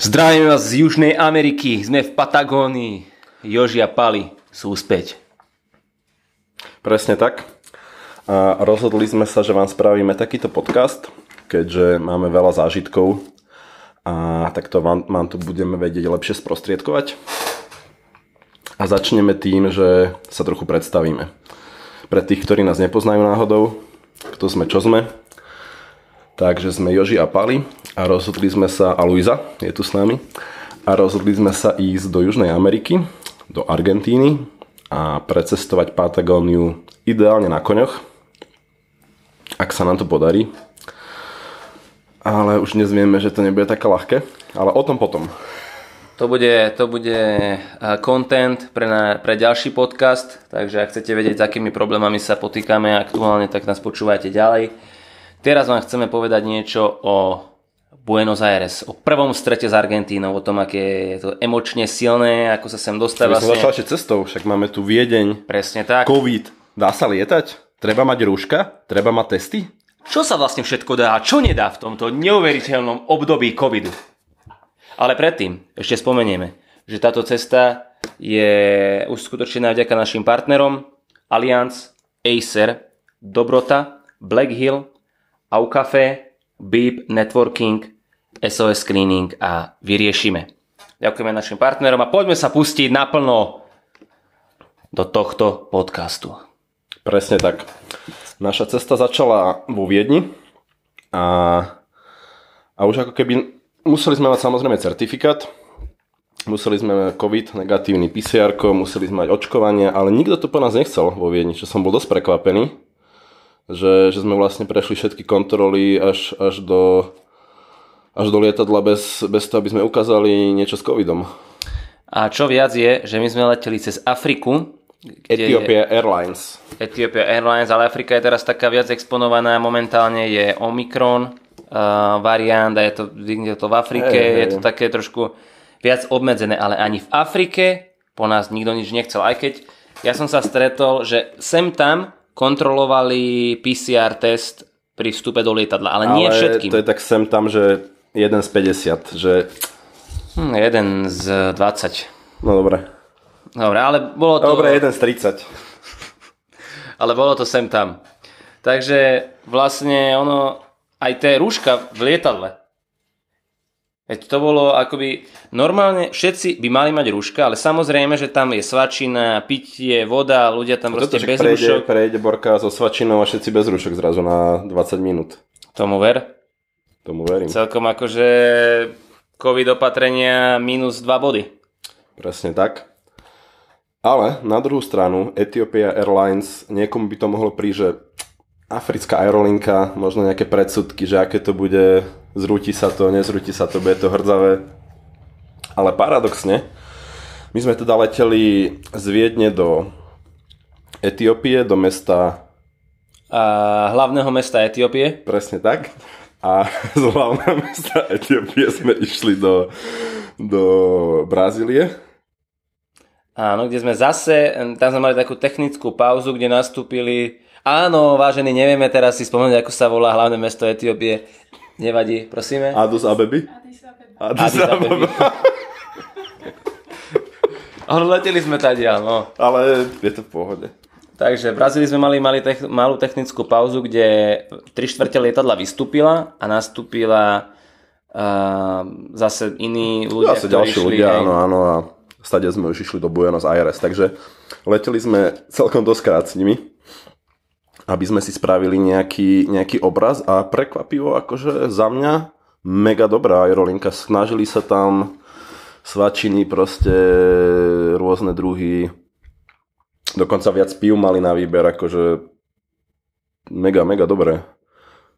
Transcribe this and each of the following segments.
Zdravím vás z Južnej Ameriky, sme v Patagónii. Joži a Pali sú späť. Presne tak. A rozhodli sme sa, že vám spravíme takýto podcast, keďže máme veľa zážitkov a takto vám, vám tu budeme vedieť lepšie sprostriedkovať. A začneme tým, že sa trochu predstavíme. Pre tých, ktorí nás nepoznajú náhodou, kto sme, čo sme. Takže sme Joži a Pali a rozhodli sme sa, a Luisa je tu s nami, a rozhodli sme sa ísť do Južnej Ameriky, do Argentíny a precestovať Patagóniu ideálne na koňoch, ak sa nám to podarí. Ale už dnes vieme, že to nebude také ľahké, ale o tom potom. To bude, to bude content pre, na, pre ďalší podcast, takže ak chcete vedieť, s akými problémami sa potýkame aktuálne, tak nás počúvajte ďalej. Teraz vám chceme povedať niečo o Buenos Aires, o prvom strete s Argentínou, o tom, aké je to emočne silné, ako sa sem dostáva. My sme začali cestou, však máme tu Viedeň, Presne tak. COVID, dá sa lietať? Treba mať rúška? Treba mať testy? Čo sa vlastne všetko dá a čo nedá v tomto neuveriteľnom období covidu? Ale predtým ešte spomenieme, že táto cesta je uskutočnená vďaka našim partnerom Allianz, Acer, Dobrota, Black Hill, Aucafe, Beep, Networking, SOS Cleaning a vyriešime. Ďakujeme našim partnerom a poďme sa pustiť naplno do tohto podcastu. Presne tak. Naša cesta začala vo Viedni a, a už ako keby museli sme mať samozrejme certifikát, museli sme mať COVID, negatívny PCR, museli sme mať očkovanie, ale nikto to po nás nechcel vo Viedni, čo som bol dosť prekvapený, že, že sme vlastne prešli všetky kontroly až, až do až do lietadla bez, bez toho, aby sme ukázali niečo s covidom. A čo viac je, že my sme leteli cez Afriku, Ethiopia je, Airlines. Ethiopia Airlines, ale Afrika je teraz taká viac exponovaná, momentálne je Omikron uh, variant a je to, je to v Afrike, hey, hey. je to také trošku viac obmedzené, ale ani v Afrike po nás nikto nič nechcel, aj keď ja som sa stretol, že sem tam kontrolovali PCR test pri vstupe do lietadla, ale, ale nie všetkým. to je tak sem tam, že jeden z 50, že... Hm, jeden z 20. No dobre. Dobre, ale bolo to... Dobre, jeden z 30. ale bolo to sem tam. Takže vlastne ono, aj tie rúška v lietadle. Veď to bolo akoby, normálne všetci by mali mať rúška, ale samozrejme, že tam je svačina, pitie, voda, ľudia tam proste bez prejde, rúšok. Prejde Borka so svačinou a všetci bez rúšok zrazu na 20 minút. Tomu ver. Tomu verím. Celkom akože covid opatrenia minus 2 body. Presne tak. Ale na druhú stranu Ethiopia Airlines, niekomu by to mohlo prísť, že africká aerolinka, možno nejaké predsudky, že aké to bude, zrúti sa to, nezrúti sa to, bude to hrdzavé. Ale paradoxne, my sme teda leteli z Viedne do Etiópie, do mesta... A hlavného mesta Etiópie? Presne tak. A z hlavného mesta Etiópie sme išli do, do Brazílie. Áno, kde sme zase, tam sme mali takú technickú pauzu, kde nastúpili Áno, vážený, nevieme teraz si spomenúť, ako sa volá hlavné mesto Etiópie. Nevadí, prosíme. Addis Abebi? Addis Abebi. Ale leteli sme tady, no. Ale je to v pohode. Takže v Brazílii sme mali, mali tech, malú technickú pauzu, kde 3 štvrte lietadla vystúpila a nastúpila uh, zase iní ľudia, Zase ďalší ľudia, aj... áno, áno. A stade sme už išli do Buenos Aires, takže leteli sme celkom dosť krát s nimi aby sme si spravili nejaký, nejaký obraz a prekvapivo akože za mňa mega dobrá aerolinka. Snažili sa tam svačiny, proste rôzne druhy. Dokonca viac pív mali na výber, akože mega, mega dobré.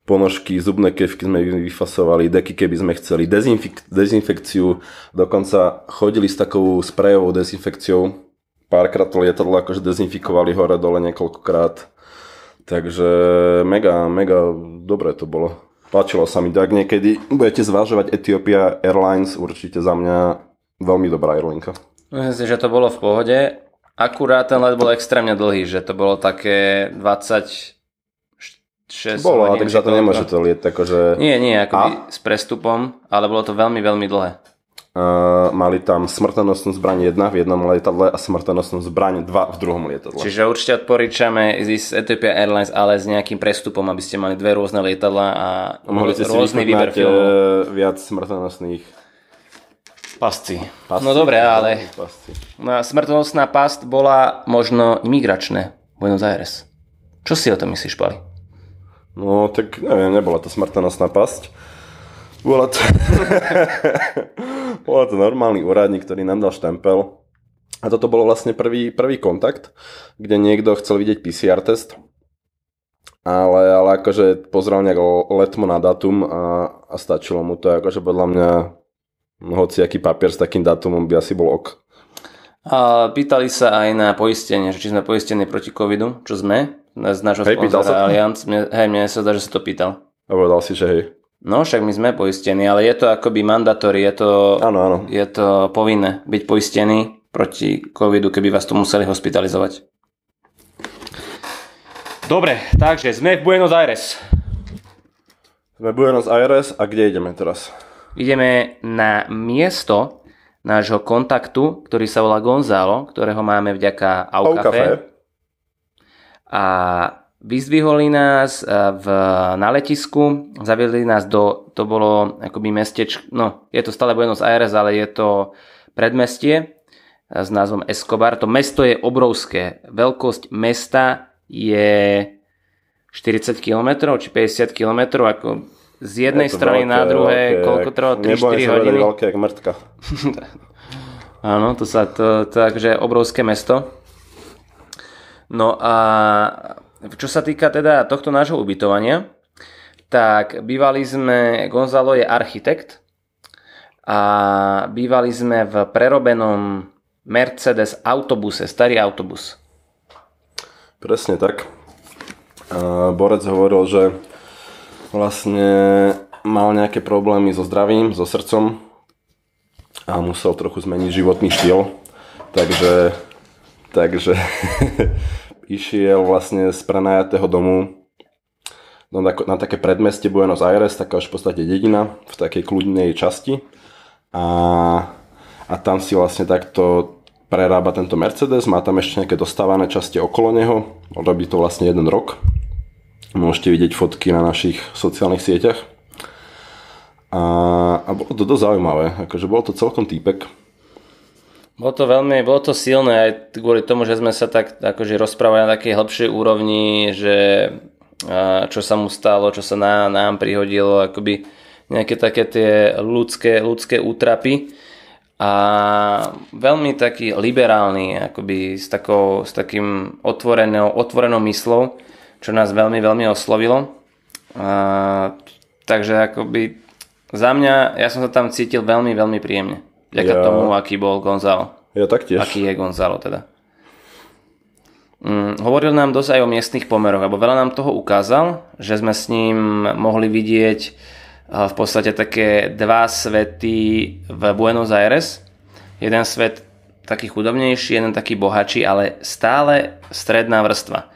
Ponožky, zubné kevky sme vyfasovali, deky keby sme chceli, dezinfik- dezinfekciu, dokonca chodili s takou sprejovou dezinfekciou, párkrát to lietadlo akože dezinfikovali hore dole niekoľkokrát Takže mega, mega dobre to bolo. Páčilo sa mi, tak niekedy budete zvážovať Ethiopia Airlines, určite za mňa veľmi dobrá aerolinka. Myslím si, že to bolo v pohode. Akurát ten let bol extrémne dlhý, že to bolo také 20 6 Bolo, ale tak za to nemôže to liet, akože... Nie, nie, akoby s prestupom, ale bolo to veľmi, veľmi dlhé. Uh, mali tam smrtonosnú zbraň 1 v jednom lietadle a smrtonosnú zbraň 2 v druhom lietadle. Čiže určite odporúčame ísť Ethiopia Airlines, ale s nejakým prestupom, aby ste mali dve rôzne lietadla a Mohli ste rôzny výber filmov. eh, viac smrtonosných Pasci. pastí. No dobre, ale Pastí. no, smrtonosná past bola možno imigračné Buenos Aires. Čo si o tom myslíš, Pali? No, tak neviem, nebola to smrtonosná pasť. Bola to... bola to normálny úradník, ktorý nám dal štempel. A toto bolo vlastne prvý, prvý kontakt, kde niekto chcel vidieť PCR test. Ale, ale akože pozrel nejak letmo na datum a, a stačilo mu to. Akože podľa mňa hoci aký papier s takým datumom by asi bol ok. A pýtali sa aj na poistenie, že či sme poistení proti covidu, čo sme, z nášho Hej, sponzora? Allianz. Mne, hej, mne sa zdá, že sa to pýtal. A povedal si, že hej. No, však my sme poistení, ale je to akoby mandatóri, je to, Áno, áno. je to povinné byť poistený proti covidu, keby vás tu museli hospitalizovať. Dobre, takže sme v Buenos Aires. Sme v Buenos Aires a kde ideme teraz? Ideme na miesto nášho kontaktu, ktorý sa volá Gonzalo, ktorého máme vďaka Au Aucafe. Café. A vyzdviholi nás e, v, na letisku, zaviedli nás do, to bolo akoby mesteč, no je to stále Buenos Aires, ale je to predmestie e, s názvom Escobar. To mesto je obrovské. Veľkosť mesta je 40 km či 50 km, ako z jednej Je strany na veľké, druhé, veľké, koľko nebojím 3-4 sa vedieť, hodiny. veľké jak mŕtka. Áno, to sa, to, to takže obrovské mesto. No a čo sa týka teda tohto nášho ubytovania, tak bývali sme, Gonzalo je architekt a bývali sme v prerobenom Mercedes autobuse, starý autobus. Presne tak. Borec hovoril, že vlastne mal nejaké problémy so zdravím, so srdcom a musel trochu zmeniť životný štýl. Takže, takže išiel vlastne z prenajatého domu na, také predmestie Buenos Aires, taká už v podstate dedina, v takej kľudnej časti. A, a tam si vlastne takto prerába tento Mercedes, má tam ešte nejaké dostávané časti okolo neho, robí to vlastne jeden rok. Môžete vidieť fotky na našich sociálnych sieťach. A, a bolo to dosť zaujímavé, akože bol to celkom týpek. Bolo to veľmi, bolo to silné aj kvôli tomu, že sme sa tak akože rozprávali na takej hĺbšej úrovni, že čo sa mu stalo, čo sa na, nám prihodilo, akoby nejaké také tie ľudské, ľudské útrapy a veľmi taký liberálny, akoby s, takou, s takým otvorenou, otvorenou myslou, čo nás veľmi, veľmi oslovilo. A, takže akoby za mňa, ja som sa tam cítil veľmi, veľmi príjemne. Vďaka Ja- tomu, aký bol Gonzalo. Ja taktiež. Aký je Gonzalo teda. Mm, hovoril nám dosť aj o miestnych pomeroch, alebo veľa nám toho ukázal, že sme s ním mohli vidieť eh, v podstate také dva svety v Buenos Aires. Jeden svet taký chudobnejší, jeden taký bohatší, ale stále stredná vrstva.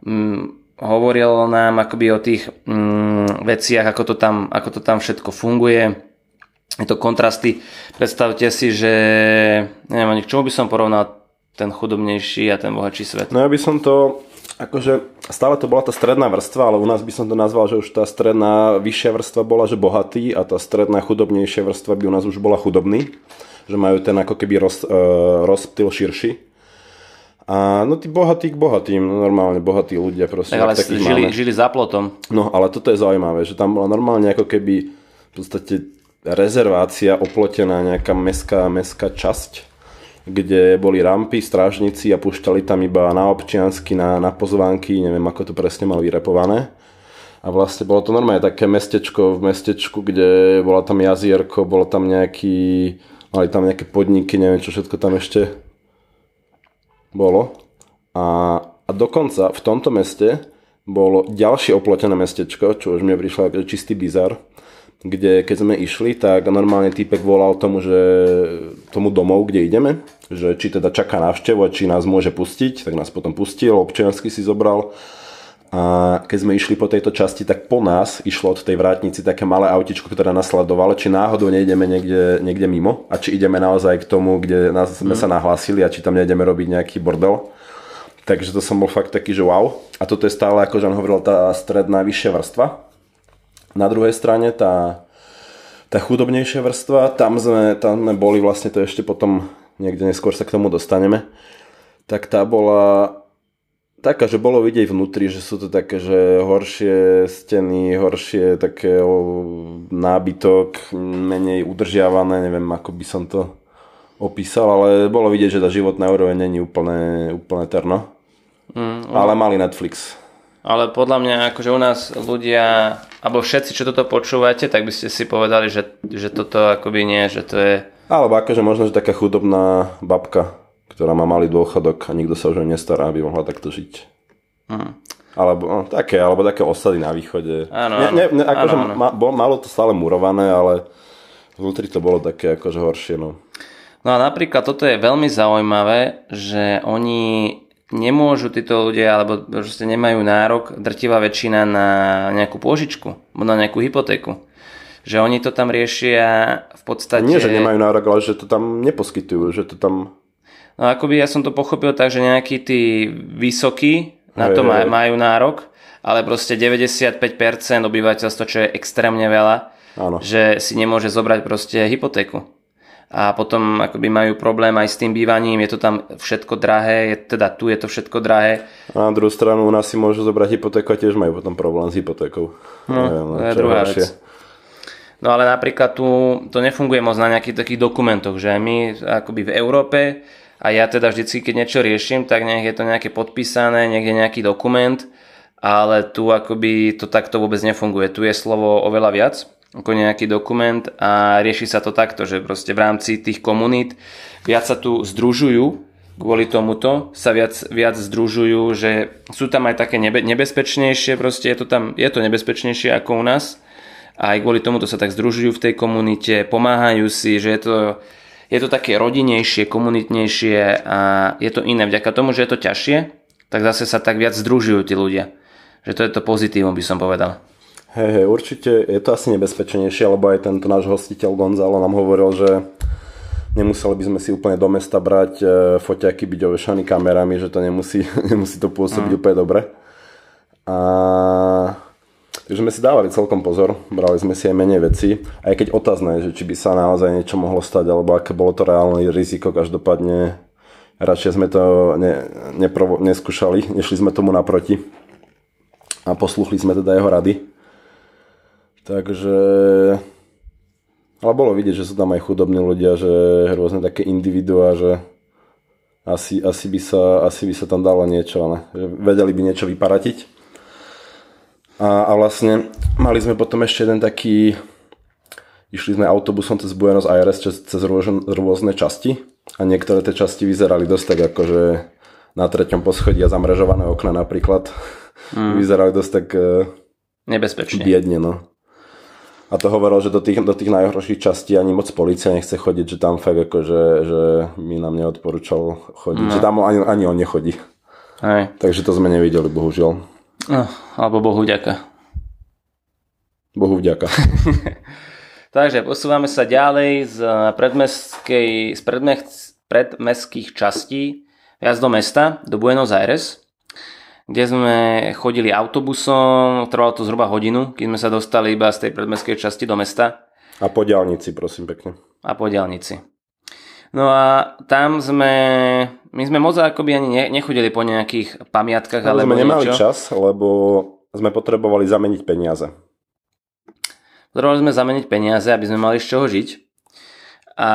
Mm, hovoril nám akoby o tých mm, veciach, ako to, tam, ako to tam všetko funguje, je to kontrasty. Predstavte si, že neviem, ani k čomu by som porovnal ten chudobnejší a ten bohatší svet. No ja by som to, akože stále to bola tá stredná vrstva, ale u nás by som to nazval, že už tá stredná vyššia vrstva bola, že bohatý a tá stredná chudobnejšia vrstva by u nás už bola chudobný. Že majú ten ako keby roz, uh, rozptyl širší. A no tí bohatí k bohatým, no normálne bohatí ľudia proste. Tak ale žili, máme. žili za plotom. No ale toto je zaujímavé, že tam bola normálne ako keby v podstate rezervácia oplotená nejaká mestská, mestská časť, kde boli rampy, strážnici a púšťali tam iba na občiansky, na, na pozvánky, neviem ako to presne mali vyrepované. A vlastne bolo to normálne také mestečko v mestečku, kde bola tam jazierko, bolo tam nejaký, mali tam nejaké podniky, neviem čo všetko tam ešte bolo. A, a dokonca v tomto meste bolo ďalšie oplotené mestečko, čo už mne prišlo ako čistý bizar, kde keď sme išli, tak normálne týpek volal tomu, že tomu domov, kde ideme, že či teda čaká návštevu a či nás môže pustiť, tak nás potom pustil, občiansky si zobral A keď sme išli po tejto časti, tak po nás išlo od tej vrátnici také malé autičko, ktoré nasledovalo, či náhodou nejdeme niekde, niekde mimo a či ideme naozaj k tomu, kde nás, sme sa nahlásili a či tam nejdeme robiť nejaký bordel. Takže to som bol fakt taký, že wow. A toto je stále, ako Žan hovoril, tá stredná vyššia vrstva. Na druhej strane tá, tá chudobnejšia vrstva, tam sme, tam sme boli vlastne, to ešte potom niekde neskôr sa k tomu dostaneme, tak tá bola taká, že bolo vidieť vnútri, že sú to také, že horšie steny, horšie také nábytok, menej udržiavané, neviem ako by som to opísal, ale bolo vidieť, že tá životná úroveň není úplne, úplne terno. Mm. Ale mali Netflix. Ale podľa mňa, akože u nás ľudia, alebo všetci, čo toto počúvate, tak by ste si povedali, že, že toto akoby nie, že to je... Alebo akože možno, že taká chudobná babka, ktorá má malý dôchodok a nikto sa už nestará, aby mohla takto žiť. Mm. Alebo no, také, alebo také osady na východe. Áno, ne, ne, ne, akože áno, áno. Ma, bol, malo to stále murované, ale vnútri to bolo také akože horšie. No. no a napríklad toto je veľmi zaujímavé, že oni nemôžu títo ľudia, alebo proste nemajú nárok, drtivá väčšina na nejakú pôžičku, na nejakú hypotéku. Že oni to tam riešia v podstate... Nie, že nemajú nárok, ale že to tam neposkytujú, že to tam No akoby ja som to pochopil tak, že nejakí tí vysokí na to maj, majú nárok, ale proste 95% obyvateľstva, čo je extrémne veľa, Áno. že si nemôže zobrať proste hypotéku. A potom akoby majú problém aj s tým bývaním, je to tam všetko drahé, je, teda tu je to všetko drahé. A na druhú stranu u nás si môžu zobrať hypotéku a tiež majú potom problém s hypotékou. No, Neviem, to je druhá vec. No ale napríklad tu to nefunguje moc na nejakých takých dokumentoch, že my akoby v Európe a ja teda vždycky, keď niečo riešim, tak nech je to nejaké podpísané, niekde nejaký dokument, ale tu akoby to takto vôbec nefunguje. Tu je slovo oveľa viac ako nejaký dokument a rieši sa to takto, že proste v rámci tých komunít viac sa tu združujú kvôli tomuto sa viac, viac združujú, že sú tam aj také nebe, nebezpečnejšie, proste je to tam, je to nebezpečnejšie ako u nás a aj kvôli tomuto sa tak združujú v tej komunite, pomáhajú si, že je to je to také rodinejšie, komunitnejšie a je to iné. Vďaka tomu, že je to ťažšie, tak zase sa tak viac združujú tí ľudia. Že to je to pozitívum, by som povedal. Hej, hej, určite je to asi nebezpečnejšie, lebo aj tento náš hostiteľ Gonzalo nám hovoril, že nemuseli by sme si úplne do mesta brať e, foťaky, byť ovešaný kamerami, že to nemusí, nemusí to pôsobiť mm. úplne dobre. A Takže sme si dávali celkom pozor, brali sme si aj menej veci, aj keď otázne, že či by sa naozaj niečo mohlo stať, alebo aké bolo to reálne riziko, každopádne radšej sme to ne, neprovo- neskúšali, nešli sme tomu naproti a posluchli sme teda jeho rady. Takže... Ale bolo vidieť, že sú tam aj chudobní ľudia, že rôzne také individuá, že asi, asi, by sa, asi by sa tam dalo niečo, ale že vedeli by niečo vyparatiť. A, a vlastne mali sme potom ešte jeden taký, išli sme autobusom cez Buenos Aires cez, cez rôzne, rôzne časti a niektoré tie časti vyzerali dosť tak ako, že na treťom poschodí a zamrežované okna napríklad mm. vyzerali dosť tak e, nebezpečne. Biedne, no. A to hovoril, že do tých, do tých najhorších častí ani moc policia nechce chodiť, že tam fakt ako, že, že mi nám neodporúčal chodiť, no. že tam ani, ani on nechodí. Aj. Takže to sme nevideli, bohužiaľ. No, alebo Bohu ďaka. Bohu vďaka. Takže posúvame sa ďalej z predmestskej, z predmestských častí viac do mesta, do Buenos Aires, kde sme chodili autobusom, trvalo to zhruba hodinu, kým sme sa dostali iba z tej predmestskej časti do mesta. A po diálnici, prosím pekne. A po diálnici. No a tam sme, my sme moc akoby ani nechodili po nejakých pamiatkách, ale sme nemali niečo. čas, lebo sme potrebovali zameniť peniaze. Potrebovali sme zameniť peniaze, aby sme mali z čoho žiť. A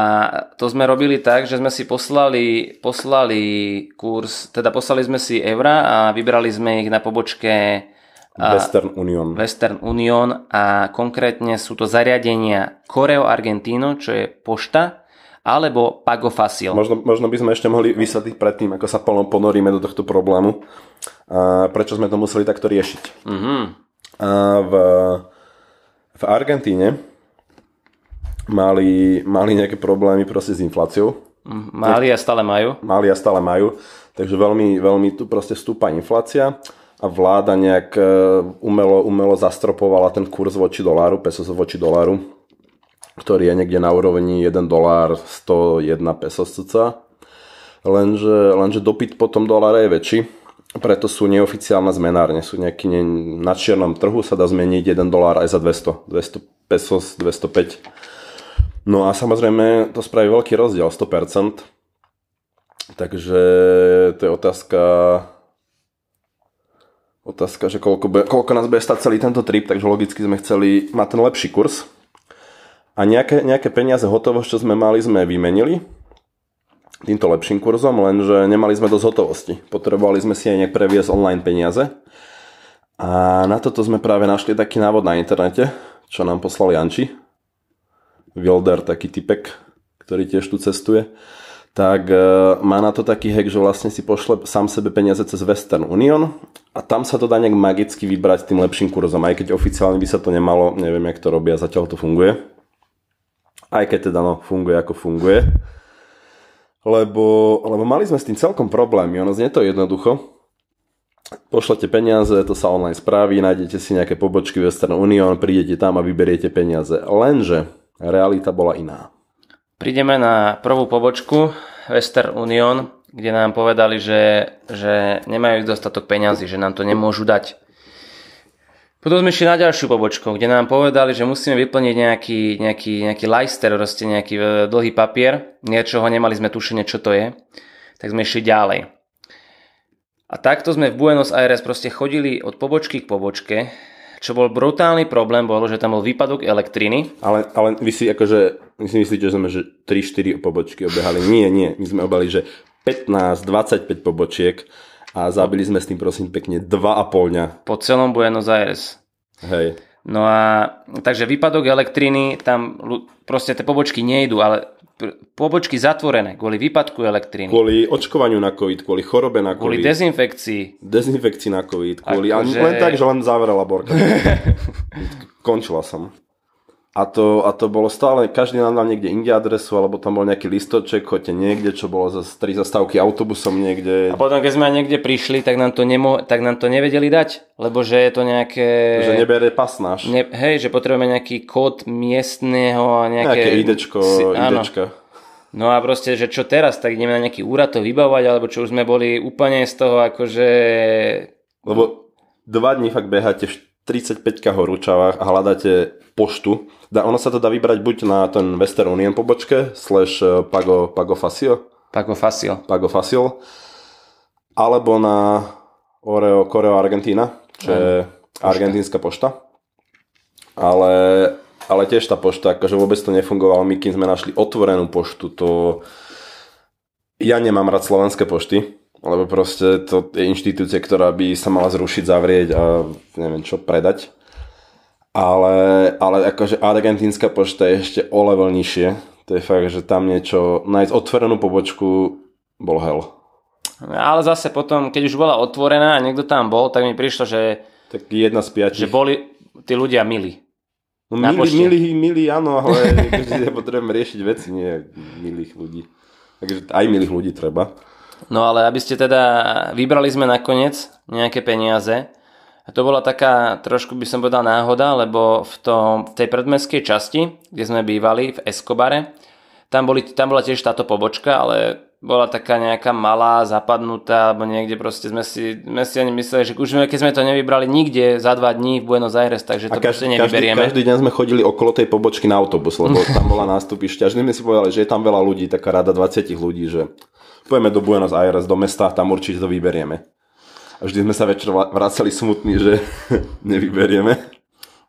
to sme robili tak, že sme si poslali, poslali kurz, teda poslali sme si eura a vybrali sme ich na pobočke Western Union. Western Union a konkrétne sú to zariadenia Coreo Argentino, čo je pošta alebo Pago Facil. Možno, možno by sme ešte mohli vysvetliť predtým, ako sa plno ponoríme do tohto problému, a prečo sme to museli takto riešiť. Mm-hmm. A v, v Argentíne mali, mali nejaké problémy proste s infláciou. Mali a stále majú. Mali a stále majú. Takže veľmi, veľmi tu proste stúpa inflácia a vláda nejak e, umelo, umelo zastropovala ten kurz voči doláru, pesos voči doláru, ktorý je niekde na úrovni 1 dolár 101 pesos cca. Lenže, lenže dopyt po tom doláre je väčší, preto sú neoficiálne zmenárne, sú nejaký ne, na čiernom trhu sa dá zmeniť 1 dolár aj za 200, 200 pesos, 205. No a samozrejme to spraví veľký rozdiel, 100%. Takže to je otázka otázka, že koľko, bude, koľko nás bude stať celý tento trip, takže logicky sme chceli mať ten lepší kurz. A nejaké, nejaké peniaze hotovosť, čo sme mali, sme vymenili týmto lepším kurzom, lenže nemali sme dosť hotovosti. Potrebovali sme si aj nejak previesť online peniaze. A na toto sme práve našli taký návod na internete, čo nám poslal Janči. Wilder, taký typek, ktorý tiež tu cestuje tak e, má na to taký hack, že vlastne si pošle sám sebe peniaze cez Western Union a tam sa to dá nejak magicky vybrať tým lepším kurzom, aj keď oficiálne by sa to nemalo, neviem jak to robia, zatiaľ to funguje. Aj keď teda no, funguje ako funguje. Lebo, lebo mali sme s tým celkom problémy, ono znie to jednoducho. Pošlete peniaze, to sa online spraví, nájdete si nejaké pobočky Western Union, prídete tam a vyberiete peniaze. Lenže realita bola iná. Prídeme na prvú pobočku Western Union, kde nám povedali, že, že nemajú dostatok peňazí, že nám to nemôžu dať. Potom sme šli na ďalšiu pobočku, kde nám povedali, že musíme vyplniť nejaký, nejaký, nejaký lajster, proste nejaký e, dlhý papier, niečoho nemali sme tušenie, čo to je. Tak sme išli ďalej. A takto sme v Buenos Aires proste chodili od pobočky k pobočke, čo bol brutálny problém, bolo, že tam bol výpadok elektriny. Ale, ale vy si akože, vy si myslíte, že sme že 3-4 pobočky obehali. Nie, nie. My sme obehali, že 15-25 pobočiek a zabili sme s tým prosím pekne 2,5 dňa. Po celom Buenos Aires. Hej. No a takže výpadok elektriny, tam proste tie pobočky nejdu, ale pobočky zatvorené kvôli výpadku elektriny. Kvôli očkovaniu na COVID, kvôli chorobe na COVID. Kvôli dezinfekcii. Dezinfekcii na COVID. Kvôli, že... len tak, že len zavrela borka. Končila som. A to, a to bolo stále, každý nám dal niekde inde adresu, alebo tam bol nejaký listoček, choďte niekde, čo bolo za tri zastávky autobusom niekde. A potom, keď sme niekde prišli, tak nám to, nemo, tak nám to nevedeli dať, lebo že je to nejaké... Že nebere pas náš. Ne, hej, že potrebujeme nejaký kód miestneho a nejaké... Nejaké idečko, si, idečka. No a proste, že čo teraz, tak ideme na nejaký úrad to vybavovať, alebo čo už sme boli úplne z toho akože... Lebo dva dní fakt beháte 35 horúčavách a hľadáte poštu. Da, ono sa to dá vybrať buď na ten Western Union pobočke, slash eh, Pago, Pago Facil. Pago Facil. Pago Facil. Alebo na Oreo, Coreo Argentina, čo je argentínska pošta. Ale, ale tiež tá pošta, akože vôbec to nefungovalo. My kým sme našli otvorenú poštu, to... Ja nemám rád slovenské pošty, lebo proste to je inštitúcia, ktorá by sa mala zrušiť, zavrieť a neviem čo, predať ale, ale akože argentínska pošta je ešte o level nižšie. To je fakt, že tam niečo, nájsť otvorenú pobočku bol hell. Ale zase potom, keď už bola otvorená a niekto tam bol, tak mi prišlo, že... Tak jedna z piatich. Že boli tí ľudia milí. No milí, milí, milí, áno, ale vždy potrebujeme riešiť veci, nie milých ľudí. Takže aj milých ľudí treba. No ale aby ste teda, vybrali sme nakoniec nejaké peniaze, a to bola taká, trošku by som povedal náhoda, lebo v, tom, v tej predmestskej časti, kde sme bývali, v Escobare, tam, boli, tam bola tiež táto pobočka, ale bola taká nejaká malá, zapadnutá, alebo niekde proste sme si, sme si ani mysleli, že už keď sme to nevybrali nikde za dva dní v Buenos Aires, takže to každý, proste nevyberieme. Každý, každý deň sme chodili okolo tej pobočky na autobus, lebo tam bola nástupišťa. Vždy sme si povedali, že je tam veľa ľudí, taká rada 20 ľudí, že pojeme do Buenos Aires, do mesta, tam určite to vyberieme. A vždy sme sa večer vracali smutní, že nevyberieme.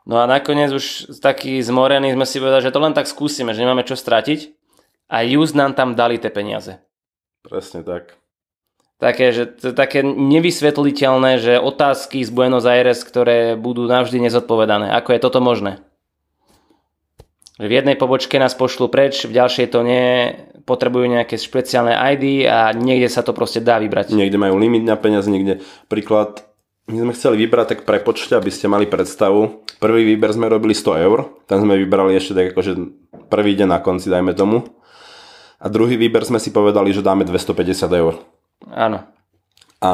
No a nakoniec už taký zmorený sme si povedali, že to len tak skúsime, že nemáme čo stratiť. A just nám tam dali tie peniaze. Presne tak. Také, že, také nevysvetliteľné, že otázky z Buenos Aires, ktoré budú navždy nezodpovedané. Ako je toto možné? V jednej pobočke nás pošlu preč, v ďalšej to nie, potrebujú nejaké špeciálne ID a niekde sa to proste dá vybrať. Niekde majú limit na peniaze, niekde príklad, my sme chceli vybrať tak prepočte, aby ste mali predstavu. Prvý výber sme robili 100 eur, tam sme vybrali ešte tak akože prvý deň na konci, dajme tomu. A druhý výber sme si povedali, že dáme 250 eur. Áno. A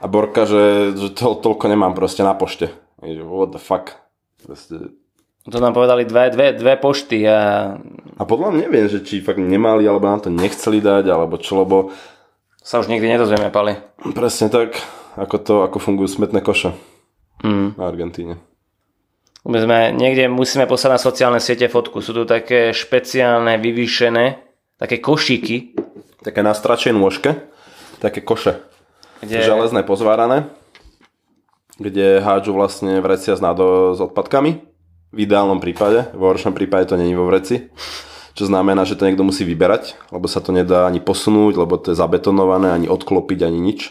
A Borka, že, že to, toľko nemám proste na pošte. What the fuck. Proste. To nám povedali dve, dve, dve pošty a A podľa mňa neviem, že či fakt nemali, alebo nám to nechceli dať, alebo čo, lebo sa už nikdy nedozvieme, Pali. presne tak, ako to, ako fungujú smetné koše Mm. na Argentíne. My sme niekde musíme poslať na sociálne siete fotku. Sú tu také špeciálne, vyvýšené, také košíky, Také na stračej nôžke, také koše. kde... železné pozvárané, kde hádžu vlastne vrecia s, nádo, s odpadkami. V ideálnom prípade, v horšom prípade to není vo vreci. Čo znamená, že to niekto musí vyberať, lebo sa to nedá ani posunúť, lebo to je zabetonované, ani odklopiť, ani nič.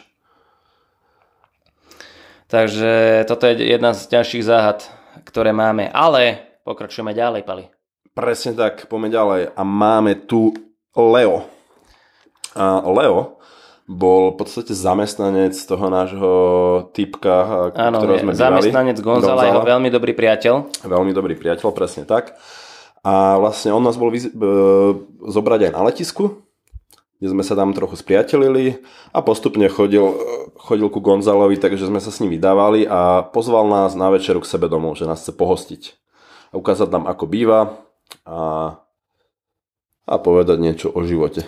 Takže toto je jedna z ďalších záhad, ktoré máme. Ale pokračujeme ďalej, Pali. Presne tak, poďme ďalej. A máme tu Leo. A Leo bol v podstate zamestnanec toho nášho typka, Áno, ktorého sme bývali. zamestnanec Gonzala, jeho veľmi dobrý priateľ. Veľmi dobrý priateľ, presne tak. A vlastne on nás bol vyz- e, zobrať aj na letisku, kde sme sa tam trochu spriatelili a postupne chodil, chodil ku Gonzalovi, takže sme sa s ním vydávali a pozval nás na večeru k sebe domov, že nás chce pohostiť. A ukázať nám, ako býva a, a povedať niečo o živote.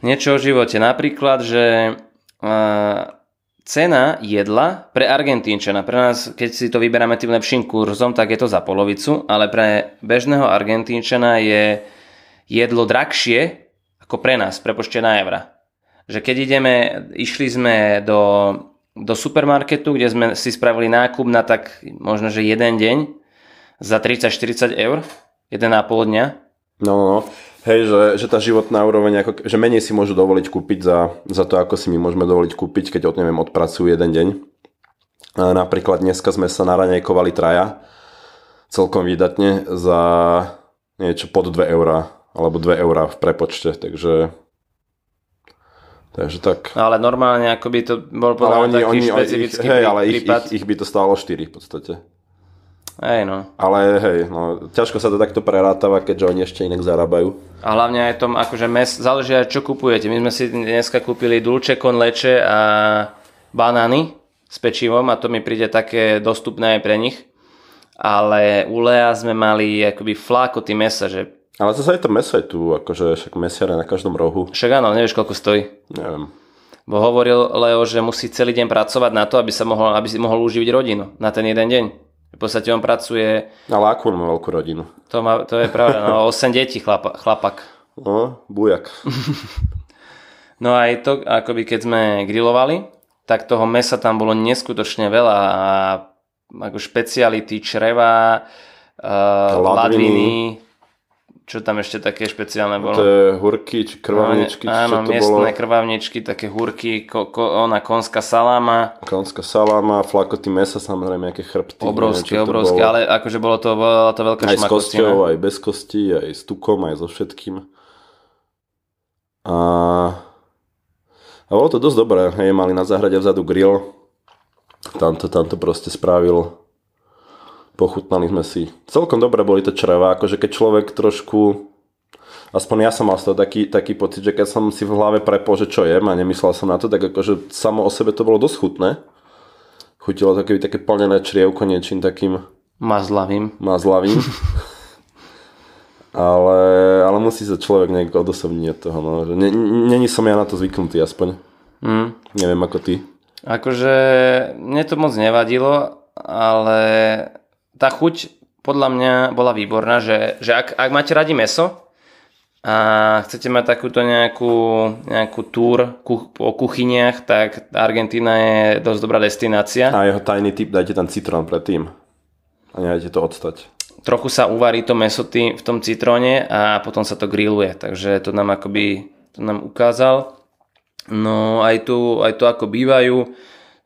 Niečo o živote. Napríklad, že uh, cena jedla pre Argentínčana, pre nás, keď si to vyberáme tým lepším kurzom, tak je to za polovicu, ale pre bežného Argentínčana je jedlo drahšie ako pre nás, prepočte na evra. Že keď ideme, išli sme do, do supermarketu, kde sme si spravili nákup na tak možno, že jeden deň za 30-40 eur, 1,5 dňa, No, no, no. Hej, že, že tá životná úroveň, ako, že menej si môžu dovoliť kúpiť za, za to, ako si my môžeme dovoliť kúpiť, keď od neviem, odpracujú jeden deň. A napríklad dneska sme sa naranejkovali traja celkom výdatne za niečo pod 2 eurá, alebo 2 eurá v prepočte, takže takže tak. No ale normálne ako by to bol podľa Ale oni, taký oni, ich, špecifický hej, ale ich, ich, ich, by to stálo 4 v podstate. Hej, no. Ale hej, no, ťažko sa to takto prerátava, keďže oni ešte inak zarábajú. A hlavne aj tom, akože mes, záleží aj čo kupujete. My sme si dneska kúpili con leche a banány s pečivom a to mi príde také dostupné aj pre nich. Ale u Lea sme mali akoby flákoty mesa, že Ale zase aj to meso je tu, akože však mesiare na každom rohu. však áno, nevieš koľko stojí. Neviem. Bo hovoril Leo, že musí celý deň pracovať na to, aby, sa mohol, aby si mohol uživiť rodinu na ten jeden deň. V podstate on pracuje, Ale akú má veľkú rodinu? to, má, to je pravda, no 8 detí chlapa, chlapak. No, bujak. No aj to, akoby keď sme grilovali, tak toho mesa tam bolo neskutočne veľa a ako špeciality, čreva, uh, Ladviny. ladviny, čo tam ešte také špeciálne bolo? To je hurky, či krvavničky, či Áno, čo to bolo. miestne krvavničky, také hurky, ko, ko, ona konská saláma, Konská saláma, flakoty mesa, samozrejme, nejaké chrbty. obrovské, neviem, to obrovské, bolo. ale akože bolo to, bola to veľká Aj s šmakostina. kosťou, aj bez kosti, aj s tukom, aj so všetkým. A, a bolo to dosť dobré. Hej, mali na záhrade vzadu grill. Tamto, tamto proste spravil. Pochutnali sme si. Celkom dobre boli to čreva, akože keď človek trošku aspoň ja som mal z toho taký, taký pocit, že keď som si v hlave prepol, že čo jem a nemyslel som na to, tak akože samo o sebe to bolo dosť chutné. Chutilo také, také plnené črievko niečím takým Mazlavým. mazlavým. ale, ale musí sa človek nejak odosobniť od toho. No. Není som ja na to zvyknutý aspoň. Mm. Neviem ako ty. Akože mne to moc nevadilo, ale tá chuť podľa mňa bola výborná, že, že ak, ak máte radi meso a chcete mať takúto nejakú, nejakú túr ku, po kuchyniach, tak Argentína je dosť dobrá destinácia. A jeho tajný tip, dajte tam citrón predtým. A nehajte to odstať. Trochu sa uvarí to meso tý, v tom citróne a potom sa to grilluje, takže to nám akoby to nám ukázal. No aj tu, aj to ako bývajú,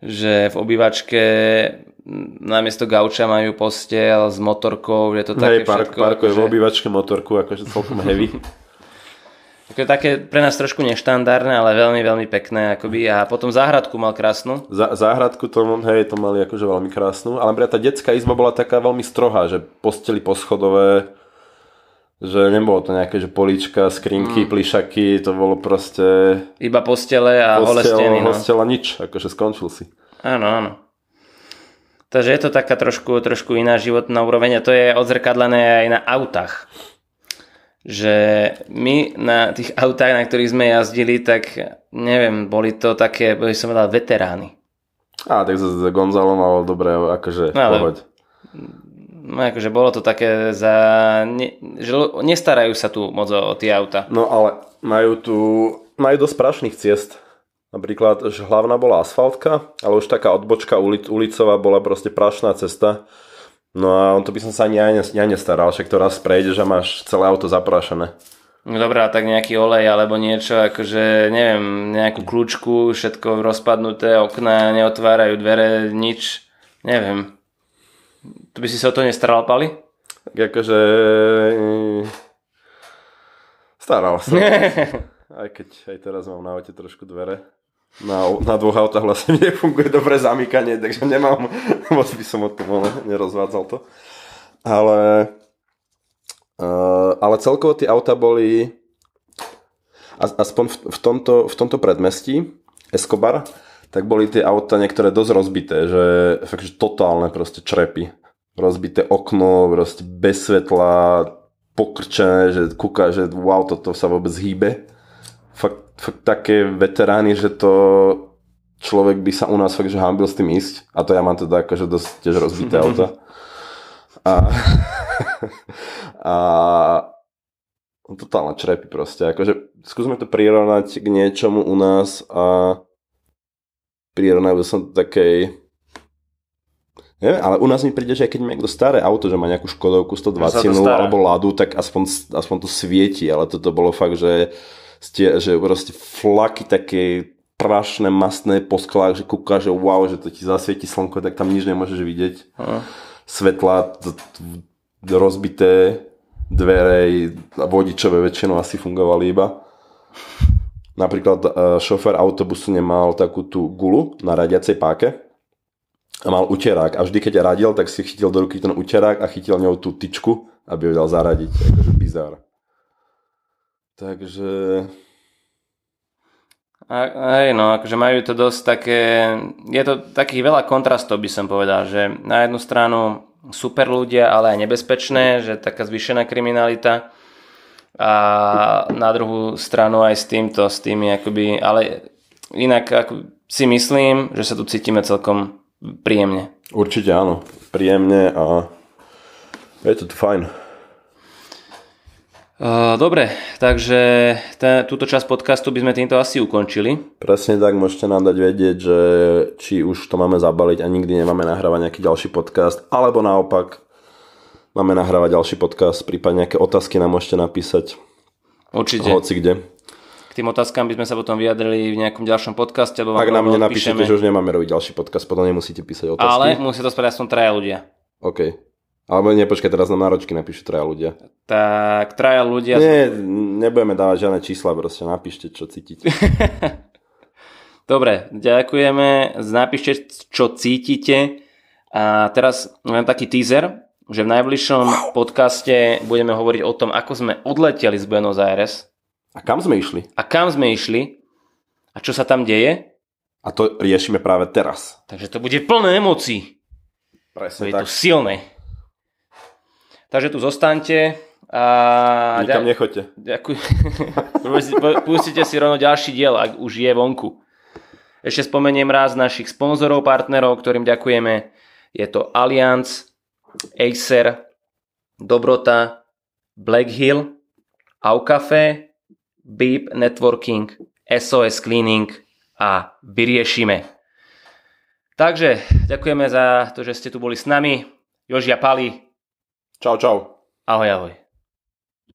že v obývačke namiesto gauča majú postel s motorkou, je to také Hej, park, všetko. parkuje v akože- obývačke motorku, akože celkom heavy. Ako je také pre nás trošku neštandardné, ale veľmi, veľmi pekné. Akoby. A potom záhradku mal krásnu. Za, záhradku to, hej, to mali akože veľmi krásnu, ale napríklad tá detská izba bola taká veľmi strohá, že posteli poschodové, Že nebolo to nejaké, že polička, skrinky, mm. plišaky, to bolo proste... Iba postele a holé steny. No. Hostel a nič, akože skončil si. Áno, áno. Takže je to taká trošku, trošku iná životná úroveň a to je odzrkadlené aj na autách. Že my na tých autách, na ktorých sme jazdili, tak neviem, boli to také, by som povedal, veterány. Á, tak za Gonzalo mal dobre, akože no, pohoď. No akože bolo to také za... Ne, že nestarajú sa tu moc o, o tie auta. No ale majú tu... Majú dosť prašných ciest. Napríklad, že hlavná bola asfaltka, ale už taká odbočka ulic, ulicová bola proste prašná cesta. No a on to by som sa ani ja, ja nestaral, však to raz prejdeš a máš celé auto zaprašené. No dobrá, tak nejaký olej alebo niečo, akože neviem, nejakú kľúčku, všetko rozpadnuté, okna neotvárajú dvere, nič, neviem. Tu by si sa o to nestaral, Pali? Tak akože... Mm, staral sa. aj keď aj teraz mám na aute trošku dvere. Na, na dvoch autách vlastne nefunguje dobre zamykanie, takže nemám, moc by som o tom nerozvádzal to. Ale, uh, ale celkovo tie auta boli aspoň v, v, tomto, v tomto predmestí Escobar, tak boli tie auta niektoré dosť rozbité, že fakt, že totálne proste črepy. Rozbité okno, proste bez svetla, pokrčené, že kúka, že wow, toto sa vôbec hýbe. Fakt také veterány, že to človek by sa u nás fakt, že hambil s tým ísť. A to ja mám teda akože dosť tiež rozbité auta. A, a totálne črepy proste. Akože skúsme to prirovnať k niečomu u nás a prirovnajú som to takej Neviem, ale u nás mi príde, že aj keď má niekto staré auto, že má nejakú Škodovku 120 alebo Ladu, tak aspoň, aspoň to svieti, ale toto bolo fakt, že, ste, že proste flaky také prašné, masné po sklách, že kúka, že wow, že to ti zasvieti slnko, tak tam nič nemôžeš vidieť. Uh. Svetla rozbité, dvere vodičové väčšinou asi fungovali iba. Napríklad e, šofér autobusu nemal takú tú gulu na radiacej páke a mal uterák a vždy keď radil, tak si chytil do ruky ten uterák a chytil ňou tú tyčku, aby ho dal zaradiť. Takže bizár. Takže... A, hej, no, akože majú to dosť také, je to takých veľa kontrastov by som povedal, že na jednu stranu super ľudia, ale aj nebezpečné, že taká zvyšená kriminalita a na druhú stranu aj s týmto, s tými akoby, ale inak ako si myslím, že sa tu cítime celkom príjemne. Určite áno, príjemne a je to fajn. Dobre, takže ten, túto časť podcastu by sme týmto asi ukončili. Presne tak, môžete nám dať vedieť, že či už to máme zabaliť a nikdy nemáme nahrávať nejaký ďalší podcast, alebo naopak máme nahrávať ďalší podcast, prípadne nejaké otázky nám môžete napísať. Určite. Hoci kde. K tým otázkam by sme sa potom vyjadrili v nejakom ďalšom podcaste. Alebo Ak nám nenapíšete, že už nemáme robiť ďalší podcast, potom nemusíte písať otázky. Ale musí to spraviť aspoň traja ľudia. OK. Alebo nepočkaj, teraz nám náročky napíšu traja ľudia. Tak traja ľudia... Nie, nebudeme dávať žiadne čísla, proste napíšte, čo cítite. Dobre, ďakujeme, napíšte, čo cítite. A teraz len taký teaser, že v najbližšom podcaste budeme hovoriť o tom, ako sme odleteli z Buenos Aires. A kam sme išli? A kam sme išli? A čo sa tam deje? A to riešime práve teraz. Takže to bude plné emócií. Presne bude tak. to silné. Takže tu zostaňte. A Nikam nechoďte. Pustite si rovno ďalší diel, ak už je vonku. Ešte spomeniem raz našich sponzorov, partnerov, ktorým ďakujeme. Je to Allianz, Acer, Dobrota, Black Hill, Aucafe, Beep Networking, SOS Cleaning a vyriešime. Takže ďakujeme za to, že ste tu boli s nami. Jožia Pali, Tchau, tchau. Ahoj, ahoj.